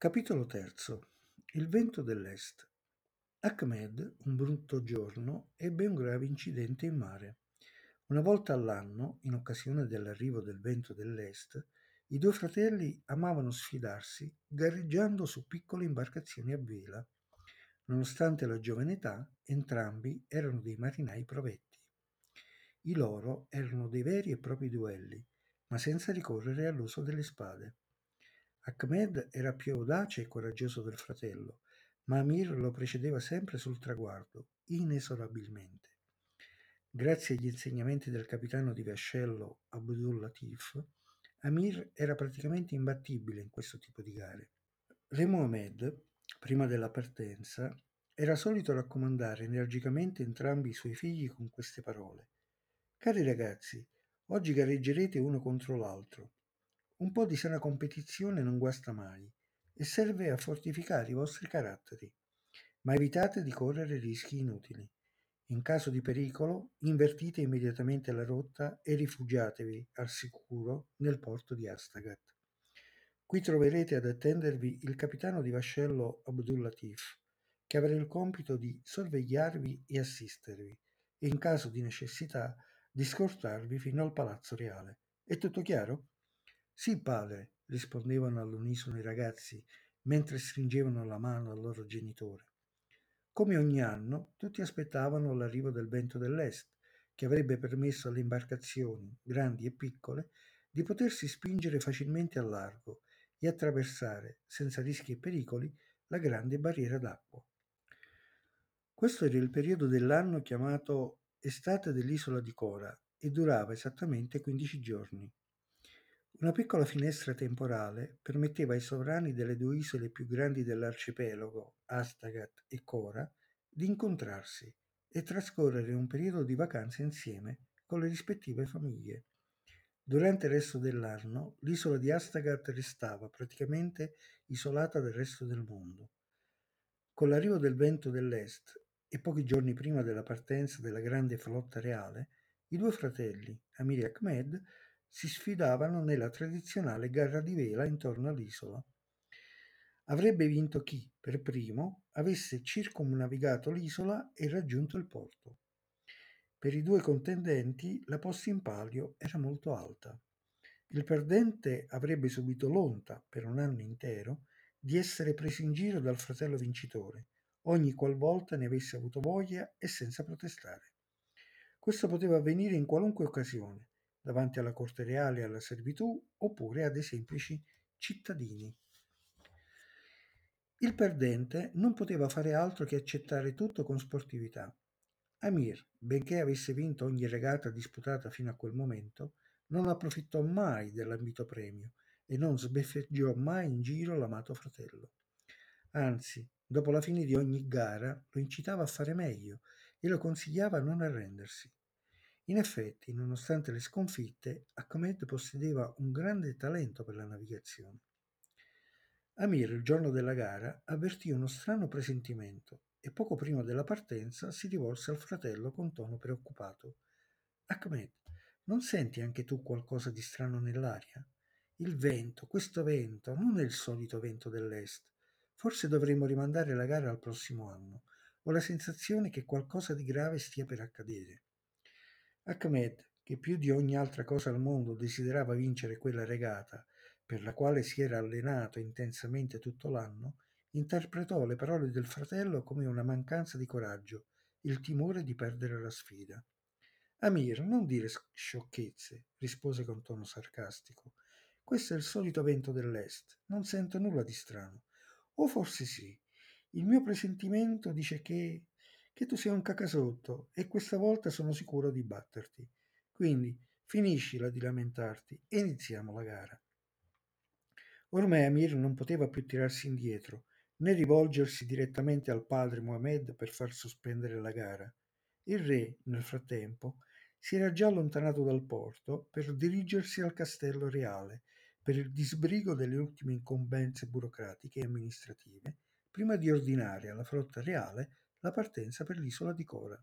Capitolo III Il vento dell'est Ahmed, un brutto giorno, ebbe un grave incidente in mare. Una volta all'anno, in occasione dell'arrivo del vento dell'est, i due fratelli amavano sfidarsi gareggiando su piccole imbarcazioni a vela. Nonostante la giovane età, entrambi erano dei marinai provetti. I loro erano dei veri e propri duelli, ma senza ricorrere all'uso delle spade. Ahmed era più audace e coraggioso del fratello, ma Amir lo precedeva sempre sul traguardo, inesorabilmente. Grazie agli insegnamenti del capitano di vascello Abdul Latif, Amir era praticamente imbattibile in questo tipo di gare. Re Mohammed, prima della partenza, era solito raccomandare energicamente entrambi i suoi figli con queste parole. Cari ragazzi, oggi gareggerete uno contro l'altro. Un po' di sana competizione non guasta mai e serve a fortificare i vostri caratteri, ma evitate di correre rischi inutili. In caso di pericolo, invertite immediatamente la rotta e rifugiatevi al sicuro nel porto di Astagat. Qui troverete ad attendervi il capitano di vascello Abdul Latif, che avrà il compito di sorvegliarvi e assistervi, e in caso di necessità di scortarvi fino al palazzo reale. È tutto chiaro? Sì, padre, rispondevano all'unisono i ragazzi mentre stringevano la mano al loro genitore. Come ogni anno, tutti aspettavano l'arrivo del vento dell'est, che avrebbe permesso alle imbarcazioni, grandi e piccole, di potersi spingere facilmente al largo e attraversare, senza rischi e pericoli, la grande barriera d'acqua. Questo era il periodo dell'anno chiamato estate dell'isola di Cora e durava esattamente 15 giorni. Una piccola finestra temporale permetteva ai sovrani delle due isole più grandi dell'arcipelago, Astagat e Cora, di incontrarsi e trascorrere un periodo di vacanze insieme con le rispettive famiglie. Durante il resto dell'anno l'isola di Astagat restava praticamente isolata dal resto del mondo. Con l'arrivo del vento dell'est e pochi giorni prima della partenza della grande flotta reale, i due fratelli, Amir e Ahmed, si sfidavano nella tradizionale gara di vela intorno all'isola. Avrebbe vinto chi, per primo, avesse circumnavigato l'isola e raggiunto il porto. Per i due contendenti la posta in palio era molto alta. Il perdente avrebbe subito l'onta, per un anno intero, di essere preso in giro dal fratello vincitore, ogni qualvolta ne avesse avuto voglia e senza protestare. Questo poteva avvenire in qualunque occasione, davanti alla corte reale e alla servitù oppure a dei semplici cittadini. Il perdente non poteva fare altro che accettare tutto con sportività. Amir, benché avesse vinto ogni regata disputata fino a quel momento, non approfittò mai dell'ambito premio e non sbeffeggiò mai in giro l'amato fratello. Anzi, dopo la fine di ogni gara lo incitava a fare meglio e lo consigliava a non arrendersi. In effetti, nonostante le sconfitte, Ahmed possedeva un grande talento per la navigazione. Amir, il giorno della gara, avvertì uno strano presentimento e poco prima della partenza si rivolse al fratello con tono preoccupato. Ahmed, non senti anche tu qualcosa di strano nell'aria? Il vento, questo vento, non è il solito vento dell'est. Forse dovremmo rimandare la gara al prossimo anno. Ho la sensazione che qualcosa di grave stia per accadere. Ahmed, che più di ogni altra cosa al mondo desiderava vincere quella regata, per la quale si era allenato intensamente tutto l'anno, interpretò le parole del fratello come una mancanza di coraggio, il timore di perdere la sfida. Amir, non dire sciocchezze, rispose con tono sarcastico. Questo è il solito vento dell'est, non sento nulla di strano. O forse sì. Il mio presentimento dice che che tu sia un cacasotto e questa volta sono sicuro di batterti. Quindi finiscila di lamentarti e iniziamo la gara. Ormai Amir non poteva più tirarsi indietro, né rivolgersi direttamente al padre Mohamed per far sospendere la gara. Il re, nel frattempo, si era già allontanato dal porto per dirigersi al castello reale per il disbrigo delle ultime incombenze burocratiche e amministrative, prima di ordinare alla flotta reale la partenza per l'isola di Cora.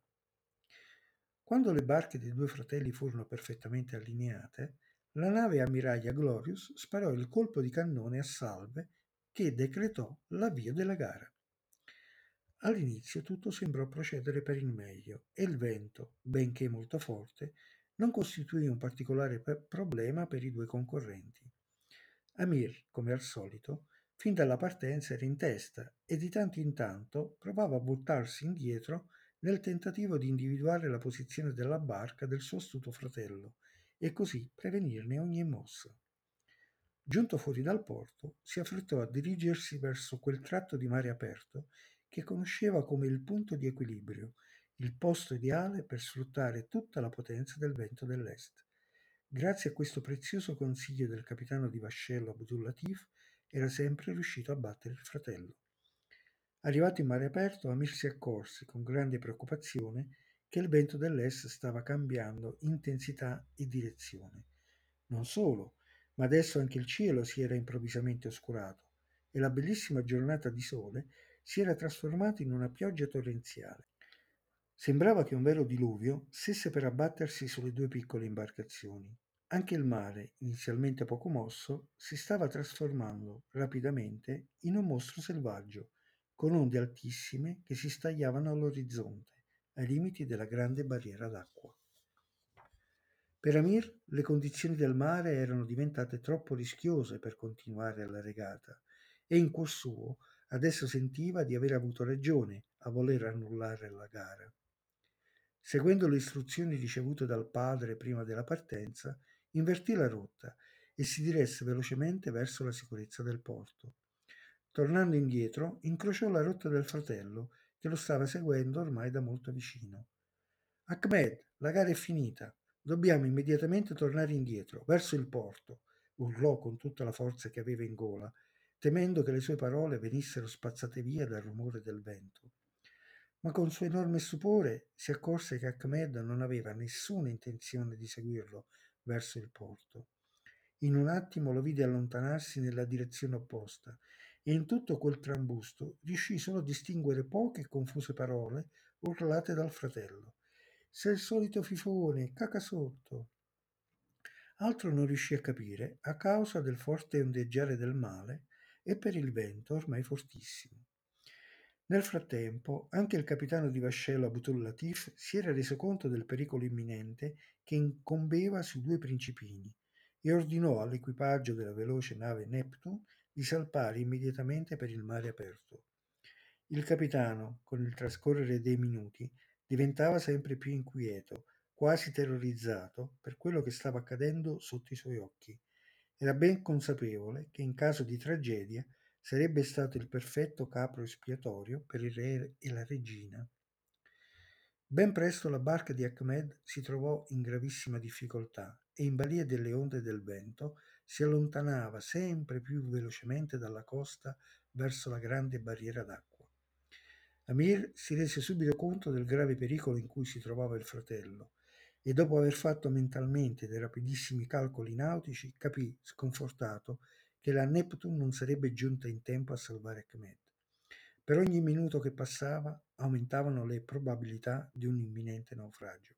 Quando le barche dei due fratelli furono perfettamente allineate, la nave ammiraglia Glorious sparò il colpo di cannone a salve che decretò l'avvio della gara. All'inizio tutto sembrò procedere per il meglio e il vento, benché molto forte, non costituì un particolare problema per i due concorrenti. Amir, come al solito, fin dalla partenza era in testa e di tanto in tanto provava a buttarsi indietro nel tentativo di individuare la posizione della barca del suo astuto fratello e così prevenirne ogni mossa. Giunto fuori dal porto, si affrettò a dirigersi verso quel tratto di mare aperto che conosceva come il punto di equilibrio, il posto ideale per sfruttare tutta la potenza del vento dell'est. Grazie a questo prezioso consiglio del capitano di vascello Abdul Latif, era sempre riuscito a battere il fratello. Arrivato in mare aperto, Amir si accorse, con grande preoccupazione, che il vento dell'est stava cambiando intensità e direzione. Non solo, ma adesso anche il cielo si era improvvisamente oscurato e la bellissima giornata di sole si era trasformata in una pioggia torrenziale. Sembrava che un vero diluvio stesse per abbattersi sulle due piccole imbarcazioni. Anche il mare, inizialmente poco mosso, si stava trasformando rapidamente in un mostro selvaggio, con onde altissime che si stagliavano all'orizzonte, ai limiti della grande barriera d'acqua. Per Amir le condizioni del mare erano diventate troppo rischiose per continuare la regata e in cuor suo adesso sentiva di aver avuto ragione a voler annullare la gara. Seguendo le istruzioni ricevute dal padre prima della partenza, invertì la rotta e si diresse velocemente verso la sicurezza del porto. Tornando indietro, incrociò la rotta del fratello, che lo stava seguendo ormai da molto vicino. Ahmed, la gara è finita. Dobbiamo immediatamente tornare indietro, verso il porto, urlò con tutta la forza che aveva in gola, temendo che le sue parole venissero spazzate via dal rumore del vento. Ma con suo enorme stupore si accorse che Ahmed non aveva nessuna intenzione di seguirlo verso il porto. In un attimo lo vide allontanarsi nella direzione opposta e in tutto quel trambusto riuscì solo a distinguere poche e confuse parole urlate dal fratello. Sei il solito fifone, caca sotto. Altro non riuscì a capire a causa del forte ondeggiare del mare e per il vento ormai fortissimo. Nel frattempo, anche il capitano di vascello Abutul Latif si era reso conto del pericolo imminente che incombeva sui due principini e ordinò all'equipaggio della veloce nave Neptune di salpare immediatamente per il mare aperto. Il capitano, con il trascorrere dei minuti, diventava sempre più inquieto, quasi terrorizzato per quello che stava accadendo sotto i suoi occhi. Era ben consapevole che in caso di tragedia sarebbe stato il perfetto capro espiatorio per il re e la regina. Ben presto la barca di Ahmed si trovò in gravissima difficoltà e in balia delle onde del vento si allontanava sempre più velocemente dalla costa verso la grande barriera d'acqua. Amir si rese subito conto del grave pericolo in cui si trovava il fratello e dopo aver fatto mentalmente dei rapidissimi calcoli nautici capì, sconfortato, che la Neptune non sarebbe giunta in tempo a salvare Ahmed. Per ogni minuto che passava aumentavano le probabilità di un imminente naufragio.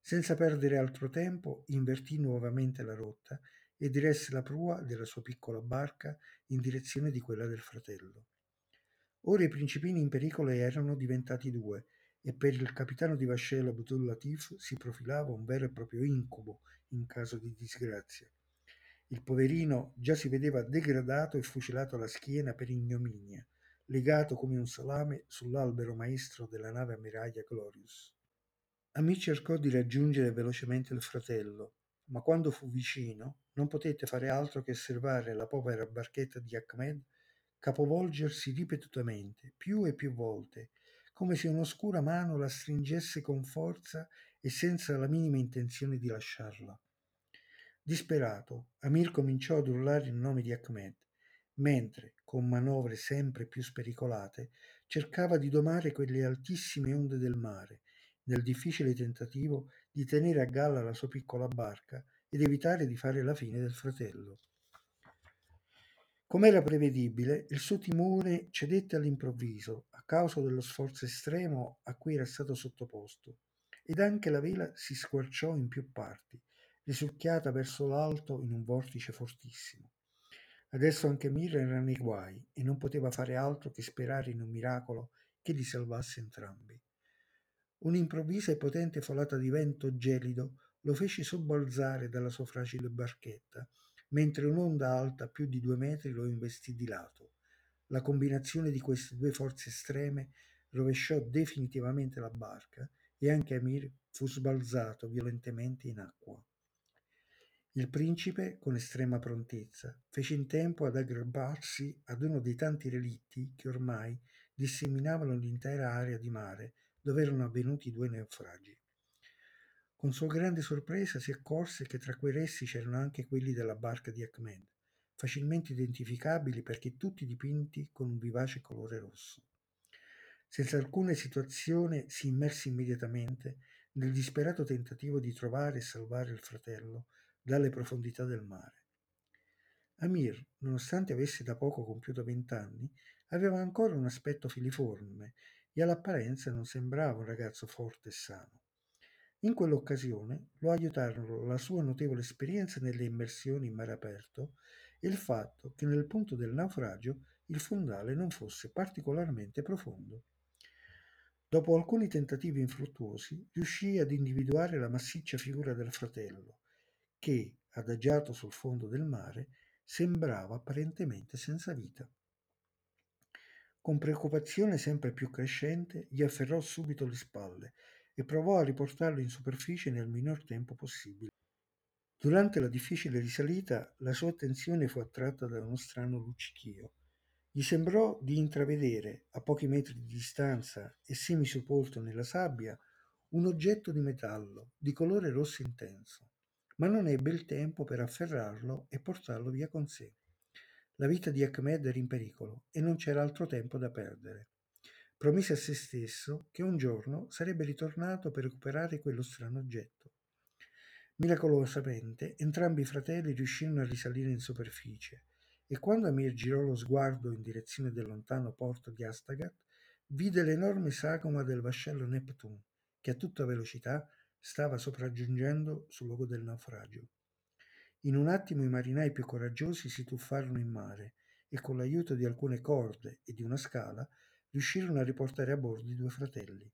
Senza perdere altro tempo, invertì nuovamente la rotta e diresse la prua della sua piccola barca in direzione di quella del fratello. Ora i principini in pericolo erano diventati due e per il capitano di vascello Abdul Latif si profilava un vero e proprio incubo in caso di disgrazia. Il poverino già si vedeva degradato e fucilato alla schiena per ignominia legato come un salame sull'albero maestro della nave ammiraglia Glorious. Ami cercò di raggiungere velocemente il fratello, ma quando fu vicino non potette fare altro che osservare la povera barchetta di Ahmed capovolgersi ripetutamente, più e più volte, come se un'oscura mano la stringesse con forza e senza la minima intenzione di lasciarla. Disperato, Amir cominciò ad urlare il nome di Ahmed, mentre, con manovre sempre più spericolate, cercava di domare quelle altissime onde del mare, nel difficile tentativo di tenere a galla la sua piccola barca ed evitare di fare la fine del fratello. Come era prevedibile, il suo timore cedette all'improvviso a causa dello sforzo estremo a cui era stato sottoposto, ed anche la vela si squarciò in più parti, risucchiata verso l'alto in un vortice fortissimo. Adesso anche Mir era nei guai e non poteva fare altro che sperare in un miracolo che li salvasse entrambi. Un'improvvisa e potente folata di vento gelido lo fece sobbalzare dalla sua fragile barchetta, mentre un'onda alta più di due metri lo investì di lato. La combinazione di queste due forze estreme rovesciò definitivamente la barca e anche Amir fu sbalzato violentemente in acqua. Il principe, con estrema prontezza, fece in tempo ad aggrapparsi ad uno dei tanti relitti che ormai disseminavano l'intera area di mare dove erano avvenuti due naufragi. Con sua grande sorpresa si accorse che tra quei resti c'erano anche quelli della barca di Ahmed, facilmente identificabili perché tutti dipinti con un vivace colore rosso. Senza alcuna esitazione si immerse immediatamente nel disperato tentativo di trovare e salvare il fratello dalle profondità del mare. Amir, nonostante avesse da poco compiuto vent'anni, aveva ancora un aspetto filiforme e all'apparenza non sembrava un ragazzo forte e sano. In quell'occasione lo aiutarono la sua notevole esperienza nelle immersioni in mare aperto e il fatto che nel punto del naufragio il fondale non fosse particolarmente profondo. Dopo alcuni tentativi infruttuosi, riuscì ad individuare la massiccia figura del fratello, che, adagiato sul fondo del mare, sembrava apparentemente senza vita. Con preoccupazione sempre più crescente, gli afferrò subito le spalle e provò a riportarlo in superficie nel minor tempo possibile. Durante la difficile risalita la sua attenzione fu attratta da uno strano luccichio. Gli sembrò di intravedere, a pochi metri di distanza e semisepolto nella sabbia, un oggetto di metallo di colore rosso intenso, ma non ebbe il tempo per afferrarlo e portarlo via con sé. La vita di Ahmed era in pericolo e non c'era altro tempo da perdere promise a se stesso che un giorno sarebbe ritornato per recuperare quello strano oggetto. Miracolosamente entrambi i fratelli riuscirono a risalire in superficie e quando Amir girò lo sguardo in direzione del lontano porto di Astagat, vide l'enorme sagoma del vascello Neptune che a tutta velocità stava sopraggiungendo sul luogo del naufragio. In un attimo i marinai più coraggiosi si tuffarono in mare e con l'aiuto di alcune corde e di una scala riuscirono a riportare a bordo i due fratelli.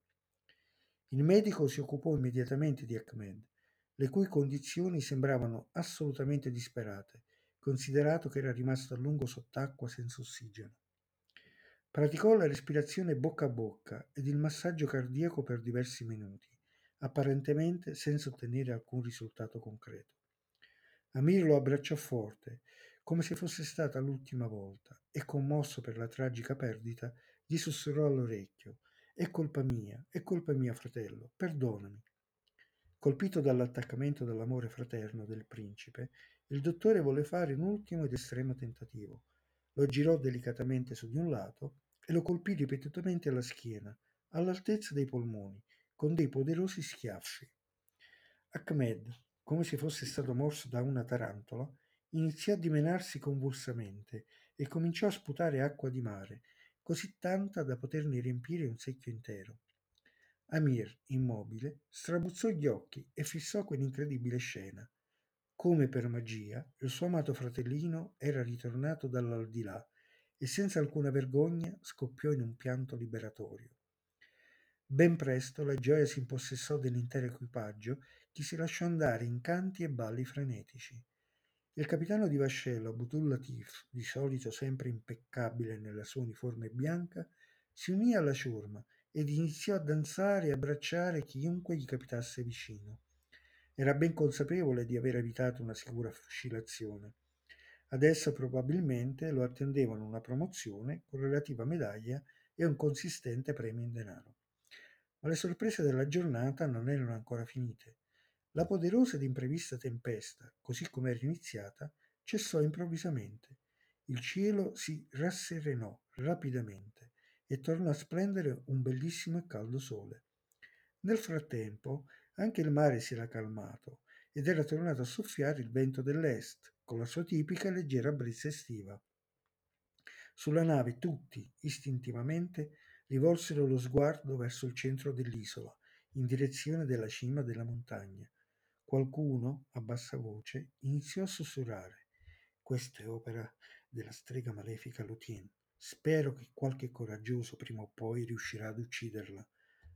Il medico si occupò immediatamente di Ahmed, le cui condizioni sembravano assolutamente disperate, considerato che era rimasto a lungo sott'acqua senza ossigeno. Praticò la respirazione bocca a bocca ed il massaggio cardiaco per diversi minuti, apparentemente senza ottenere alcun risultato concreto. Amir lo abbracciò forte, come se fosse stata l'ultima volta, e commosso per la tragica perdita, gli sussurrò all'orecchio. È colpa mia, è colpa mia, fratello, perdonami. Colpito dall'attaccamento dall'amore fraterno del principe, il dottore volle fare un ultimo ed estremo tentativo. Lo girò delicatamente su di un lato e lo colpì ripetutamente alla schiena, all'altezza dei polmoni, con dei poderosi schiaffi. Ahmed, come se fosse stato morso da una tarantola, iniziò a dimenarsi convulsamente e cominciò a sputare acqua di mare, così tanta da poterne riempire un secchio intero. Amir, immobile, strabuzzò gli occhi e fissò quell'incredibile scena. Come per magia, il suo amato fratellino era ritornato dall'aldilà e senza alcuna vergogna scoppiò in un pianto liberatorio. Ben presto la gioia si impossessò dell'intero equipaggio che si lasciò andare in canti e balli frenetici. Il capitano di vascello Abdul Latif, di solito sempre impeccabile nella sua uniforme bianca, si unì alla ciurma ed iniziò a danzare e abbracciare chiunque gli capitasse vicino. Era ben consapevole di aver evitato una sicura fucilazione. Adesso probabilmente lo attendevano una promozione con relativa medaglia e un consistente premio in denaro. Ma le sorprese della giornata non erano ancora finite. La poderosa ed imprevista tempesta, così come era iniziata, cessò improvvisamente. Il cielo si rasserenò rapidamente e tornò a splendere un bellissimo e caldo sole. Nel frattempo anche il mare si era calmato ed era tornato a soffiare il vento dell'est con la sua tipica leggera brezza estiva. Sulla nave tutti, istintivamente, rivolsero lo sguardo verso il centro dell'isola, in direzione della cima della montagna. Qualcuno, a bassa voce, iniziò a sussurrare. Questa è opera della strega malefica Lutien. Spero che qualche coraggioso prima o poi riuscirà ad ucciderla.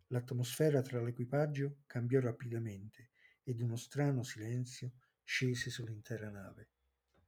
L'atmosfera tra l'equipaggio cambiò rapidamente ed uno strano silenzio scese sull'intera nave.